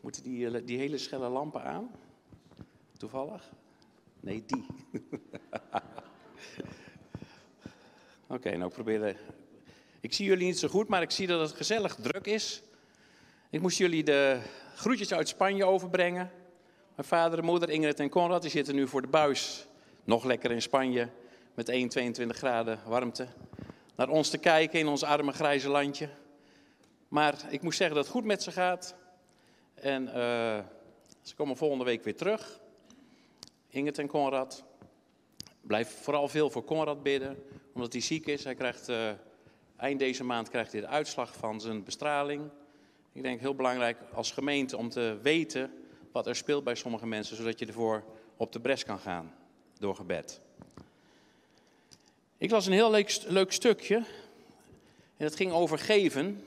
Moeten die, eh, die hele schelle lampen aan? Toevallig? Nee, die. Oké, nou proberen. Ik zie jullie niet zo goed, maar ik zie dat het gezellig druk is. Ik moest jullie de groetjes uit Spanje overbrengen. Mijn vader en moeder, Ingrid en Conrad, die zitten nu voor de buis. Nog lekker in Spanje, met 1, 22 graden warmte. Naar ons te kijken in ons arme grijze landje. Maar ik moet zeggen dat het goed met ze gaat. En uh, ze komen volgende week weer terug. Ingrid en Conrad. Blijf vooral veel voor Conrad bidden, omdat hij ziek is. Hij krijgt, uh, eind deze maand krijgt hij de uitslag van zijn bestraling. Ik denk heel belangrijk als gemeente om te weten wat er speelt bij sommige mensen, zodat je ervoor op de bres kan gaan door gebed. Ik las een heel leuk, leuk stukje en het ging over geven.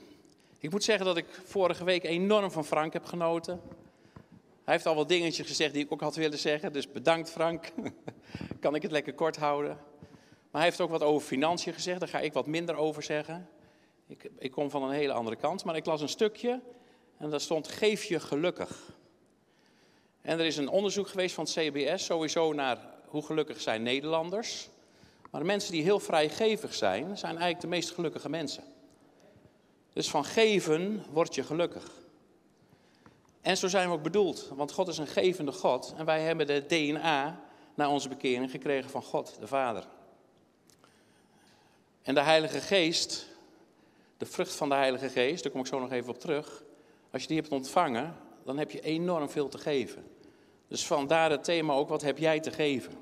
Ik moet zeggen dat ik vorige week enorm van Frank heb genoten. Hij heeft al wat dingetjes gezegd die ik ook had willen zeggen, dus bedankt Frank. kan ik het lekker kort houden. Maar hij heeft ook wat over financiën gezegd, daar ga ik wat minder over zeggen. Ik, ik kom van een hele andere kant, maar ik las een stukje en daar stond geef je gelukkig. En er is een onderzoek geweest van het CBS sowieso naar hoe gelukkig zijn Nederlanders. Maar de mensen die heel vrijgevig zijn, zijn eigenlijk de meest gelukkige mensen. Dus van geven word je gelukkig. En zo zijn we ook bedoeld, want God is een gevende God en wij hebben de DNA na onze bekering gekregen van God, de Vader. En de Heilige Geest, de vrucht van de Heilige Geest, daar kom ik zo nog even op terug. Als je die hebt ontvangen, dan heb je enorm veel te geven. Dus vandaar het thema ook, wat heb jij te geven?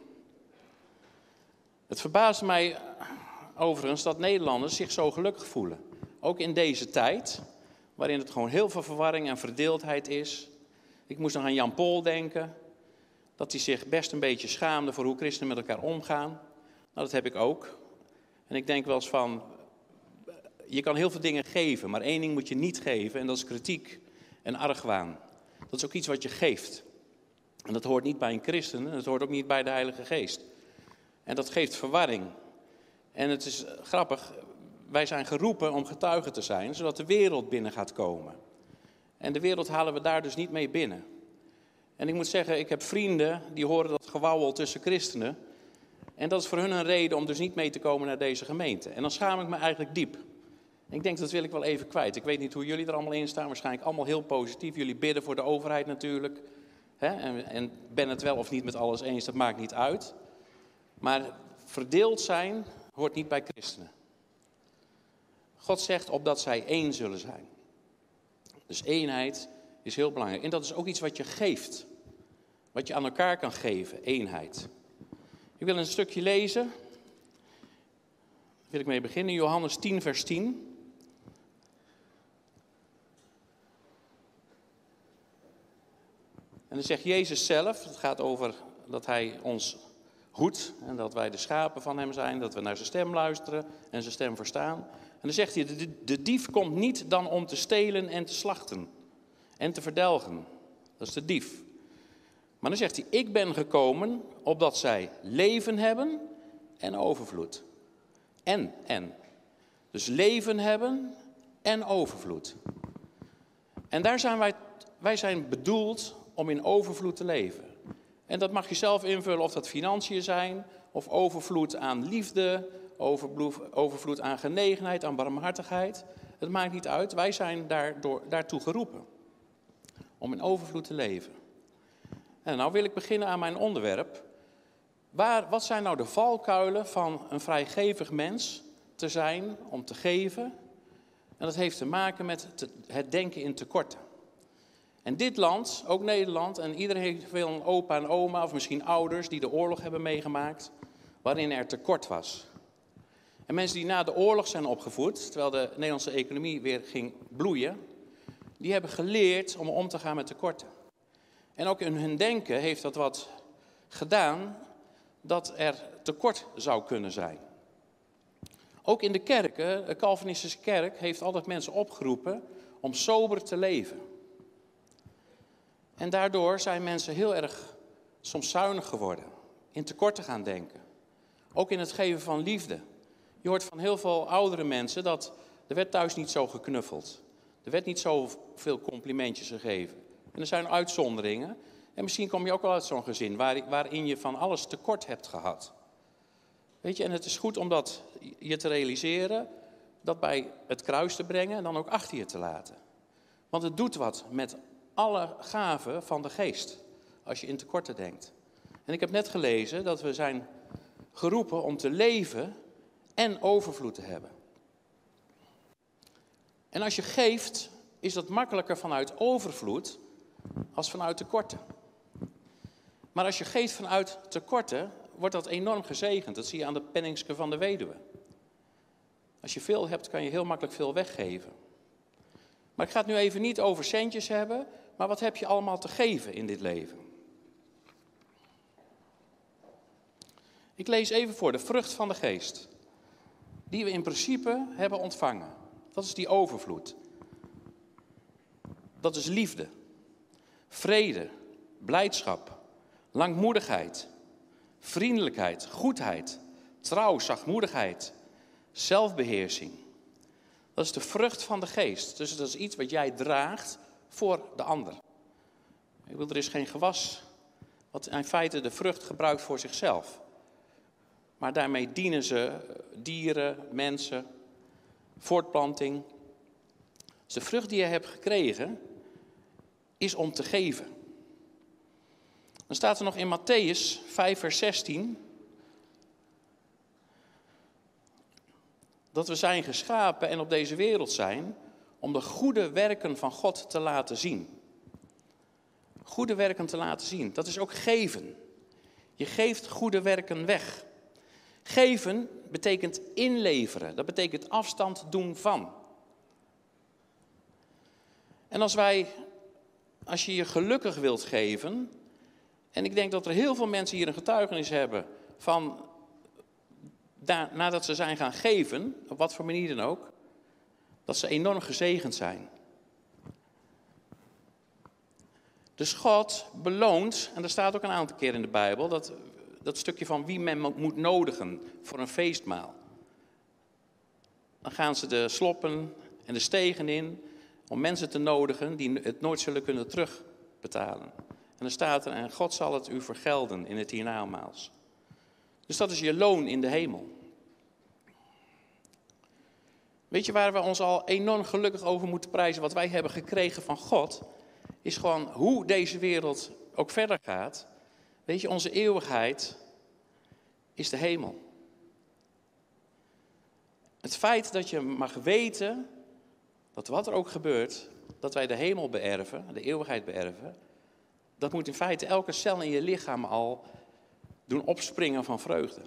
Het verbaast mij overigens dat Nederlanders zich zo gelukkig voelen. Ook in deze tijd, waarin het gewoon heel veel verwarring en verdeeldheid is. Ik moest nog aan Jan Paul denken, dat hij zich best een beetje schaamde voor hoe christenen met elkaar omgaan. Nou, dat heb ik ook. En ik denk wel eens van, je kan heel veel dingen geven, maar één ding moet je niet geven en dat is kritiek en argwaan. Dat is ook iets wat je geeft. En dat hoort niet bij een christen, en dat hoort ook niet bij de Heilige Geest. En dat geeft verwarring. En het is grappig, wij zijn geroepen om getuigen te zijn, zodat de wereld binnen gaat komen. En de wereld halen we daar dus niet mee binnen. En ik moet zeggen, ik heb vrienden die horen dat gewauwel tussen christenen. En dat is voor hun een reden om dus niet mee te komen naar deze gemeente. En dan schaam ik me eigenlijk diep. Ik denk, dat wil ik wel even kwijt. Ik weet niet hoe jullie er allemaal in staan. Waarschijnlijk allemaal heel positief. Jullie bidden voor de overheid natuurlijk. En, en ben het wel of niet met alles eens, dat maakt niet uit. Maar verdeeld zijn hoort niet bij christenen. God zegt opdat zij één zullen zijn. Dus eenheid is heel belangrijk. En dat is ook iets wat je geeft. Wat je aan elkaar kan geven, eenheid. Ik wil een stukje lezen. Daar wil ik mee beginnen. Johannes 10, vers 10. En dan zegt Jezus zelf, het gaat over dat hij ons hoedt en dat wij de schapen van hem zijn, dat we naar zijn stem luisteren en zijn stem verstaan. En dan zegt hij, de, de dief komt niet dan om te stelen en te slachten en te verdelgen. Dat is de dief. Maar dan zegt hij, ik ben gekomen opdat zij leven hebben en overvloed. En, en. Dus leven hebben en overvloed. En daar zijn wij, wij zijn bedoeld om in overvloed te leven. En dat mag je zelf invullen of dat financiën zijn, of overvloed aan liefde, overvloed aan genegenheid, aan barmhartigheid. Het maakt niet uit, wij zijn daardoor, daartoe geroepen. Om in overvloed te leven. En nou wil ik beginnen aan mijn onderwerp. Waar, wat zijn nou de valkuilen van een vrijgevig mens te zijn, om te geven? En dat heeft te maken met het denken in tekorten. En dit land, ook Nederland, en iedereen heeft veel een opa en oma, of misschien ouders die de oorlog hebben meegemaakt, waarin er tekort was. En mensen die na de oorlog zijn opgevoed, terwijl de Nederlandse economie weer ging bloeien, die hebben geleerd om om te gaan met tekorten. En ook in hun denken heeft dat wat gedaan dat er tekort zou kunnen zijn. Ook in de kerken, de Calvinistische kerk heeft altijd mensen opgeroepen om sober te leven. En daardoor zijn mensen heel erg soms zuinig geworden, in tekorten gaan denken. Ook in het geven van liefde. Je hoort van heel veel oudere mensen dat er werd thuis niet zo geknuffeld. Er werd niet zoveel complimentjes gegeven. En er zijn uitzonderingen. En misschien kom je ook wel uit zo'n gezin waarin je van alles tekort hebt gehad. Weet je, en het is goed om dat je te realiseren, dat bij het kruis te brengen en dan ook achter je te laten. Want het doet wat met alle gaven van de geest, als je in tekorten denkt. En ik heb net gelezen dat we zijn geroepen om te leven en overvloed te hebben. En als je geeft, is dat makkelijker vanuit overvloed als vanuit tekorten. Maar als je geeft vanuit tekorten, wordt dat enorm gezegend. Dat zie je aan de penningske van de weduwe. Als je veel hebt, kan je heel makkelijk veel weggeven. Maar ik ga het nu even niet over centjes hebben, maar wat heb je allemaal te geven in dit leven? Ik lees even voor de vrucht van de geest, die we in principe hebben ontvangen. Dat is die overvloed. Dat is liefde, vrede, blijdschap, langmoedigheid, vriendelijkheid, goedheid, trouw, zachtmoedigheid, zelfbeheersing. Dat is de vrucht van de geest. Dus dat is iets wat jij draagt voor de ander. Ik wil, er is geen gewas wat in feite de vrucht gebruikt voor zichzelf. Maar daarmee dienen ze dieren, mensen, voortplanting. Dus de vrucht die je hebt gekregen is om te geven. Dan staat er nog in Matthäus 5, vers 16. Dat we zijn geschapen en op deze wereld zijn om de goede werken van God te laten zien. Goede werken te laten zien, dat is ook geven. Je geeft goede werken weg. Geven betekent inleveren, dat betekent afstand doen van. En als wij, als je je gelukkig wilt geven, en ik denk dat er heel veel mensen hier een getuigenis hebben van nadat ze zijn gaan geven, op wat voor manier dan ook, dat ze enorm gezegend zijn. Dus God beloont, en er staat ook een aantal keer in de Bijbel, dat, dat stukje van wie men moet nodigen voor een feestmaal. Dan gaan ze de sloppen en de stegen in om mensen te nodigen die het nooit zullen kunnen terugbetalen. En dan staat er, en God zal het u vergelden in het hiernamaals. Dus dat is je loon in de hemel. Weet je waar we ons al enorm gelukkig over moeten prijzen? Wat wij hebben gekregen van God, is gewoon hoe deze wereld ook verder gaat. Weet je, onze eeuwigheid is de hemel. Het feit dat je mag weten dat wat er ook gebeurt, dat wij de hemel beërven, de eeuwigheid beërven, dat moet in feite elke cel in je lichaam al doen opspringen van vreugde.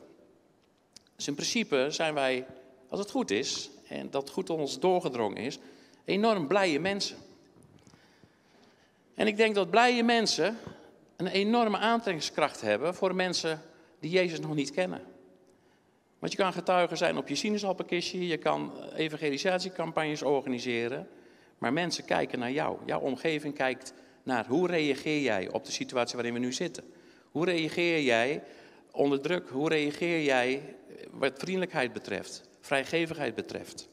Dus in principe zijn wij, als het goed is, en dat goed ons doorgedrongen is, enorm blije mensen. En ik denk dat blije mensen een enorme aantrekkingskracht hebben voor mensen die Jezus nog niet kennen. Want je kan getuige zijn op je sinaasappelkistje, je kan evangelisatiecampagnes organiseren, maar mensen kijken naar jou. Jouw omgeving kijkt naar hoe reageer jij op de situatie waarin we nu zitten. Hoe reageer jij onder druk? Hoe reageer jij wat vriendelijkheid betreft, vrijgevigheid betreft?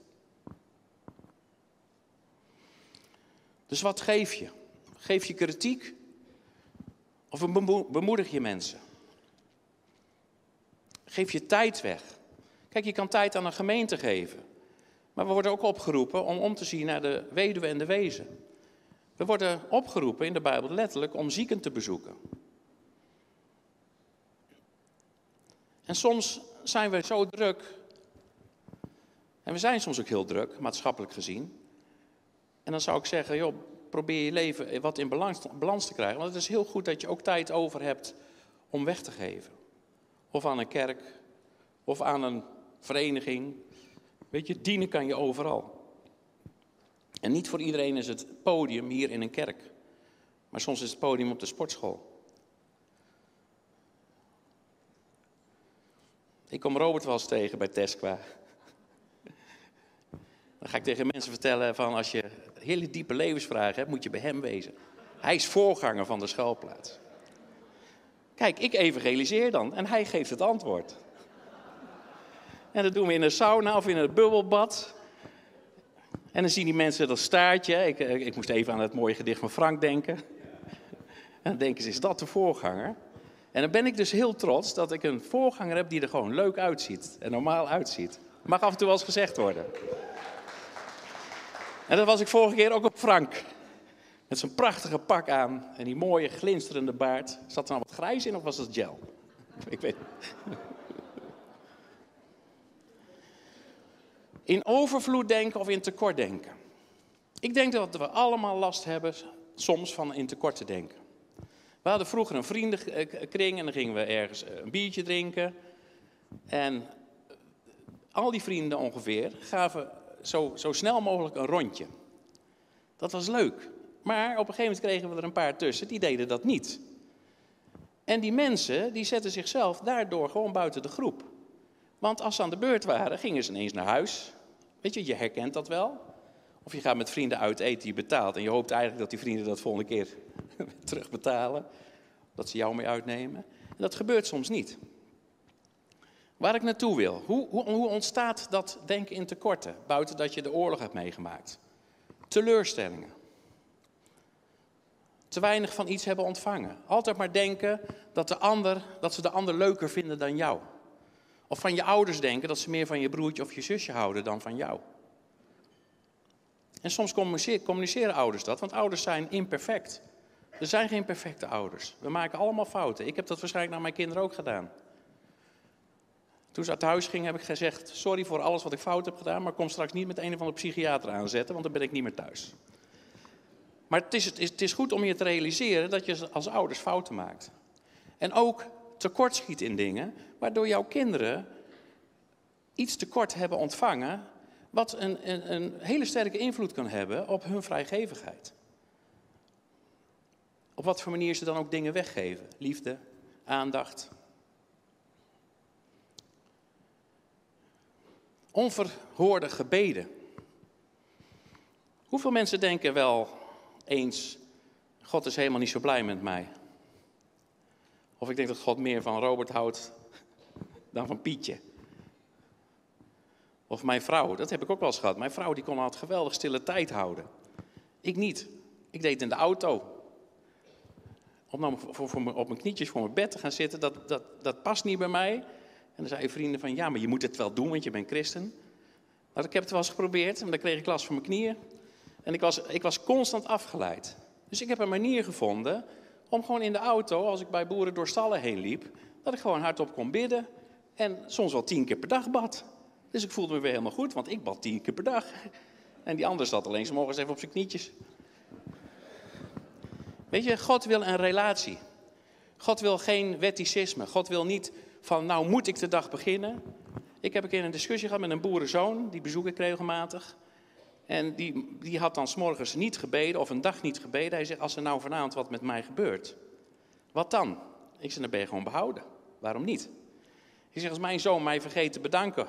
Dus wat geef je? Geef je kritiek of bemoedig je mensen? Geef je tijd weg? Kijk, je kan tijd aan een gemeente geven. Maar we worden ook opgeroepen om om te zien naar de weduwe en de wezen. We worden opgeroepen in de Bijbel letterlijk om zieken te bezoeken. En soms zijn we zo druk, en we zijn soms ook heel druk, maatschappelijk gezien. En dan zou ik zeggen, joh, probeer je leven wat in balans, balans te krijgen. Want het is heel goed dat je ook tijd over hebt om weg te geven. Of aan een kerk, of aan een vereniging. Weet je, dienen kan je overal. En niet voor iedereen is het podium hier in een kerk. Maar soms is het podium op de sportschool. Ik kom Robert wel eens tegen bij Tesqua. Dan ga ik tegen mensen vertellen van als je hele diepe levensvragen hebt, moet je bij hem wezen. Hij is voorganger van de schoolplaats. Kijk, ik evangeliseer dan en hij geeft het antwoord. En dat doen we in een sauna of in een bubbelbad. En dan zien die mensen dat staartje. Ik, eh, ik moest even aan het mooie gedicht van Frank denken. En dan denken ze, is dat de voorganger? En dan ben ik dus heel trots dat ik een voorganger heb die er gewoon leuk uitziet en normaal uitziet. Mag af en toe wel eens gezegd worden. En dat was ik vorige keer ook op Frank. Met zijn prachtige pak aan en die mooie glinsterende baard. Zat er nou wat grijs in of was dat gel? Ik weet In overvloed denken of in tekort denken. Ik denk dat we allemaal last hebben soms van in tekort te denken. We hadden vroeger een vriendenkring en dan gingen we ergens een biertje drinken. En al die vrienden ongeveer gaven zo, zo snel mogelijk een rondje. Dat was leuk. Maar op een gegeven moment kregen we er een paar tussen, die deden dat niet. En die mensen, die zetten zichzelf daardoor gewoon buiten de groep. Want als ze aan de beurt waren, gingen ze ineens naar huis. Weet je, je herkent dat wel. Of je gaat met vrienden uit eten, je betaalt. En je hoopt eigenlijk dat die vrienden dat volgende keer terugbetalen. Dat ze jou mee uitnemen. En dat gebeurt soms niet. Waar ik naartoe wil. Hoe, hoe, hoe ontstaat dat denken in tekorten? Buiten dat je de oorlog hebt meegemaakt. Teleurstellingen. Te weinig van iets hebben ontvangen. Altijd maar denken dat, de ander, dat ze de ander leuker vinden dan jou. Of van je ouders denken dat ze meer van je broertje of je zusje houden dan van jou. En soms communiceren ouders dat, want ouders zijn imperfect. Er zijn geen perfecte ouders. We maken allemaal fouten. Ik heb dat waarschijnlijk naar mijn kinderen ook gedaan. Toen ze uit huis gingen heb ik gezegd, sorry voor alles wat ik fout heb gedaan, maar kom straks niet met een of andere psychiater aanzetten, want dan ben ik niet meer thuis. Maar het is, het is, het is goed om je te realiseren dat je als ouders fouten maakt. En ook tekortschiet in dingen, waardoor jouw kinderen iets tekort hebben ontvangen, wat een, een, een hele sterke invloed kan hebben op hun vrijgevigheid. Op wat voor manier ze dan ook dingen weggeven. Liefde, aandacht. Onverhoorde gebeden. Hoeveel mensen denken wel eens, God is helemaal niet zo blij met mij. Of ik denk dat God meer van Robert houdt dan van Pietje. Of mijn vrouw, dat heb ik ook wel eens gehad. Mijn vrouw die kon altijd geweldig stille tijd houden. Ik niet. Ik deed in de auto. Om voor, op mijn knietjes voor mijn bed te gaan zitten, dat, dat, dat past niet bij mij. En dan zeiden vrienden van, ja, maar je moet het wel doen, want je bent christen. Maar ik heb het wel eens geprobeerd en dan kreeg ik last van mijn knieën. En ik was, ik was constant afgeleid. Dus ik heb een manier gevonden om gewoon in de auto, als ik bij boeren door stallen heen liep, dat ik gewoon hardop kon bidden. En soms wel tien keer per dag bad. Dus ik voelde me weer helemaal goed, want ik bad tien keer per dag. En die ander zat alleen morgens even op zijn knietjes. Weet je, God wil een relatie. God wil geen wetticisme. God wil niet van, nou moet ik de dag beginnen. Ik heb een keer een discussie gehad met een boerenzoon, die bezoek ik regelmatig. En die, die had dan s'morgens niet gebeden of een dag niet gebeden. Hij zegt, als er nou vanavond wat met mij gebeurt, wat dan? Ik zeg, dan ben je gewoon behouden. Waarom niet? Hij zegt, als mijn zoon mij vergeet te bedanken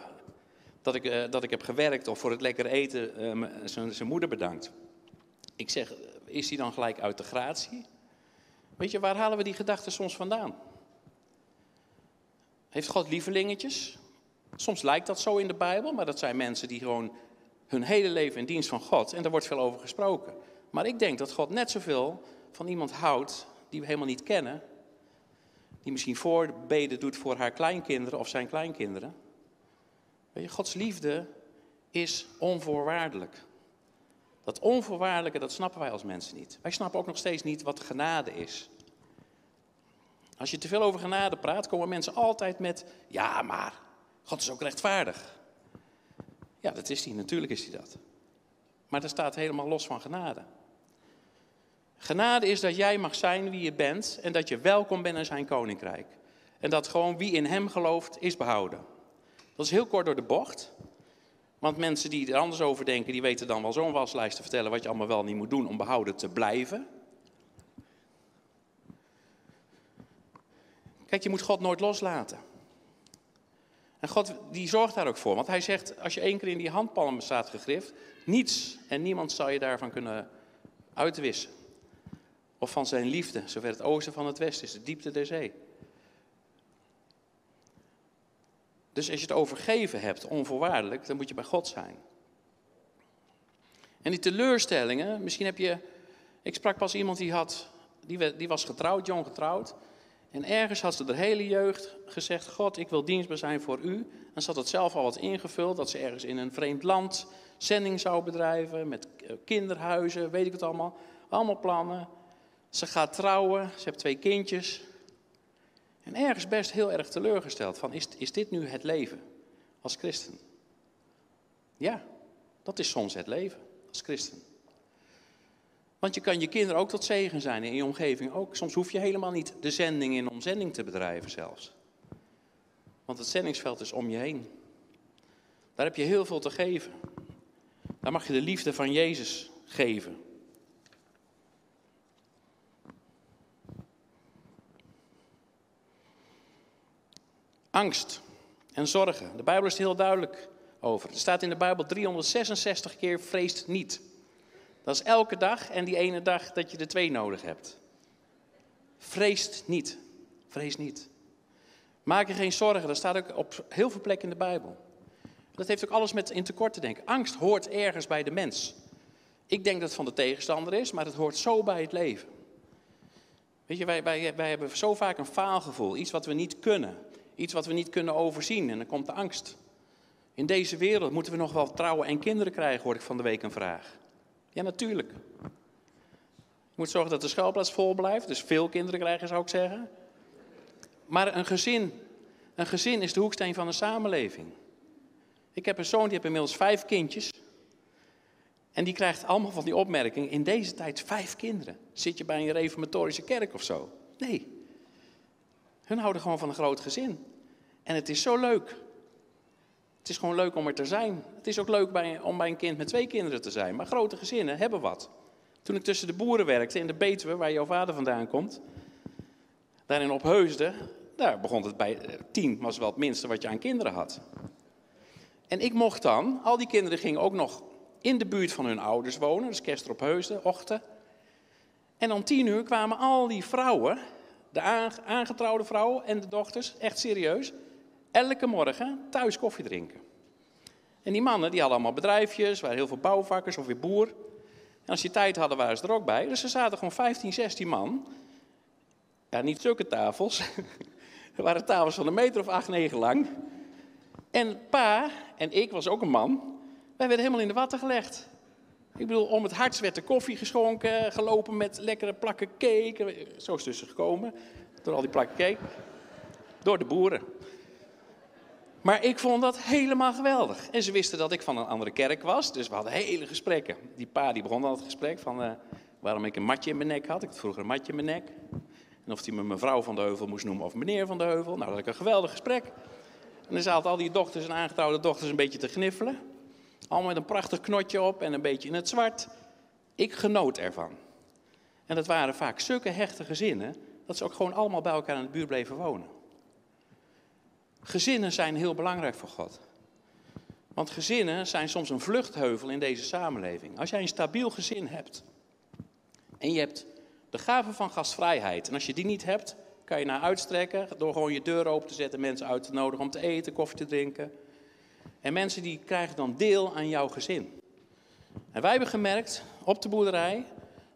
dat ik, uh, dat ik heb gewerkt of voor het lekkere eten uh, zijn moeder bedankt. Ik zeg, is hij dan gelijk uit de gratie? Weet je, waar halen we die gedachten soms vandaan? Heeft God lievelingetjes? Soms lijkt dat zo in de Bijbel, maar dat zijn mensen die gewoon hun hele leven in dienst van God. En daar wordt veel over gesproken. Maar ik denk dat God net zoveel van iemand houdt die we helemaal niet kennen. Die misschien voorbeden doet voor haar kleinkinderen of zijn kleinkinderen. Weet je, Gods liefde is onvoorwaardelijk. Dat onvoorwaardelijke, dat snappen wij als mensen niet. Wij snappen ook nog steeds niet wat genade is. Als je te veel over genade praat, komen mensen altijd met: ja, maar God is ook rechtvaardig. Ja, dat is hij, natuurlijk is hij dat. Maar dat staat helemaal los van genade. Genade is dat jij mag zijn wie je bent en dat je welkom bent in zijn koninkrijk. En dat gewoon wie in hem gelooft is behouden. Dat is heel kort door de bocht. Want mensen die er anders over denken, die weten dan wel zo'n waslijst te vertellen wat je allemaal wel niet moet doen om behouden te blijven. Kijk, je moet God nooit loslaten. En God die zorgt daar ook voor. Want hij zegt, als je één keer in die handpalm staat gegrift, niets en niemand zal je daarvan kunnen uitwissen. Of van zijn liefde, zover het oosten van het westen is, de diepte der zee. Dus als je het overgeven hebt, onvoorwaardelijk, dan moet je bij God zijn. En die teleurstellingen, misschien heb je. Ik sprak pas iemand die had die, die was getrouwd, jong getrouwd. En ergens had ze de hele jeugd gezegd: God, ik wil dienstbaar zijn voor u. En ze had het zelf al wat ingevuld, dat ze ergens in een vreemd land zending zou bedrijven. Met eh, kinderhuizen, weet ik het allemaal. Allemaal plannen. Ze gaat trouwen, ze heeft twee kindjes. En ergens best heel erg teleurgesteld van, is, is dit nu het leven als christen? Ja, dat is soms het leven als christen. Want je kan je kinderen ook tot zegen zijn in je omgeving ook. Soms hoef je helemaal niet de zending in omzending te bedrijven zelfs. Want het zendingsveld is om je heen. Daar heb je heel veel te geven. Daar mag je de liefde van Jezus geven. Angst en zorgen. De Bijbel is er heel duidelijk over. Er staat in de Bijbel 366 keer vreest niet. Dat is elke dag en die ene dag dat je er twee nodig hebt. Vreest niet. Vrees niet. Maak je geen zorgen. Dat staat ook op heel veel plekken in de Bijbel. Dat heeft ook alles met in tekort te denken. Angst hoort ergens bij de mens. Ik denk dat het van de tegenstander is, maar het hoort zo bij het leven. Weet je, wij, wij, wij hebben zo vaak een faalgevoel. Iets wat we niet kunnen. Iets wat we niet kunnen overzien. En dan komt de angst. In deze wereld moeten we nog wel trouwen en kinderen krijgen, hoor ik van de week een vraag. Ja, natuurlijk. Je moet zorgen dat de schuilplaats vol blijft. Dus veel kinderen krijgen, zou ik zeggen. Maar een gezin, een gezin is de hoeksteen van een samenleving. Ik heb een zoon die heeft inmiddels vijf kindjes. En die krijgt allemaal van die opmerking. In deze tijd vijf kinderen. Zit je bij een reformatorische kerk of zo? Nee. Hun houden gewoon van een groot gezin. En het is zo leuk. Het is gewoon leuk om er te zijn. Het is ook leuk bij, om bij een kind met twee kinderen te zijn. Maar grote gezinnen hebben wat. Toen ik tussen de boeren werkte in de Betuwe, waar jouw vader vandaan komt, daarin op Heusden, daar begon het bij eh, tien, was wel het minste wat je aan kinderen had. En ik mocht dan, al die kinderen gingen ook nog in de buurt van hun ouders wonen, dus Kester op Heusden, ochtend. En om tien uur kwamen al die vrouwen, de aangetrouwde vrouwen en de dochters, echt serieus, elke morgen thuis koffie drinken. En die mannen die hadden allemaal bedrijfjes, waren heel veel bouwvakkers of weer boer. En als die tijd hadden, waren ze er ook bij. Dus ze zaten gewoon 15, 16 man. Ja, niet zulke tafels. er waren tafels van een meter of 8, 9 lang. En pa en ik, was ook een man, wij werden helemaal in de watten gelegd. Ik bedoel, om het hardst werd koffie geschonken, gelopen met lekkere plakken cake. Zo is het dus gekomen, door al die plakken cake. Door de boeren. Maar ik vond dat helemaal geweldig. En ze wisten dat ik van een andere kerk was, dus we hadden hele gesprekken. Die pa die begon dan het gesprek van uh, waarom ik een matje in mijn nek had. Ik had vroeger een matje in mijn nek. En of hij me mevrouw van de Heuvel moest noemen of meneer van de Heuvel. Nou, dat ik een geweldig gesprek. En dan zaten al die dochters en aangetrouwde dochters een beetje te gniffelen. Allemaal met een prachtig knotje op en een beetje in het zwart. Ik genoot ervan. En dat waren vaak zulke hechte gezinnen, dat ze ook gewoon allemaal bij elkaar in de buurt bleven wonen. Gezinnen zijn heel belangrijk voor God. Want gezinnen zijn soms een vluchtheuvel in deze samenleving. Als jij een stabiel gezin hebt en je hebt de gave van gastvrijheid, en als je die niet hebt, kan je naar uitstrekken door gewoon je deur open te zetten, mensen uit te nodigen om te eten, koffie te drinken. En mensen die krijgen dan deel aan jouw gezin. En wij hebben gemerkt op de boerderij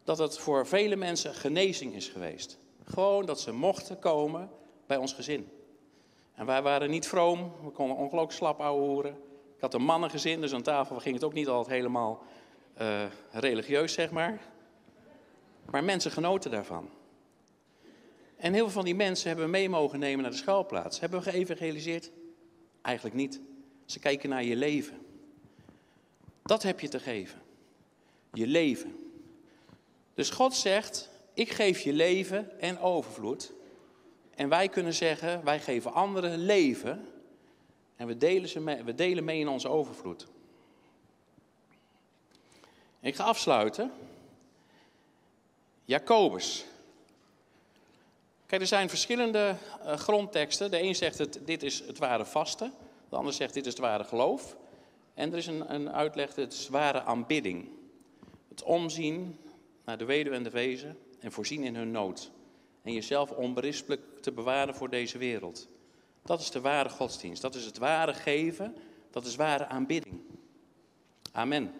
dat het voor vele mensen genezing is geweest. Gewoon dat ze mochten komen bij ons gezin. En wij waren niet vroom, we konden ongelooflijk slap horen. Ik had een mannengezin, dus aan tafel ging het ook niet altijd helemaal uh, religieus, zeg maar. Maar mensen genoten daarvan. En heel veel van die mensen hebben we mee mogen nemen naar de schuilplaats. Hebben we geëvangeliseerd? Eigenlijk niet. Ze kijken naar je leven. Dat heb je te geven. Je leven. Dus God zegt, ik geef je leven en overvloed. En wij kunnen zeggen, wij geven anderen leven en we delen, ze mee, we delen mee in onze overvloed. Ik ga afsluiten. Jacobus. Kijk, er zijn verschillende uh, grondteksten. De een zegt het, dit is het ware vaste. De ander zegt dit is het ware geloof. En er is een, een uitleg, het zware aanbidding. Het omzien naar de weduwe en de wezen en voorzien in hun nood en jezelf onberispelijk te bewaren voor deze wereld. Dat is de ware godsdienst. Dat is het ware geven. Dat is ware aanbidding. Amen.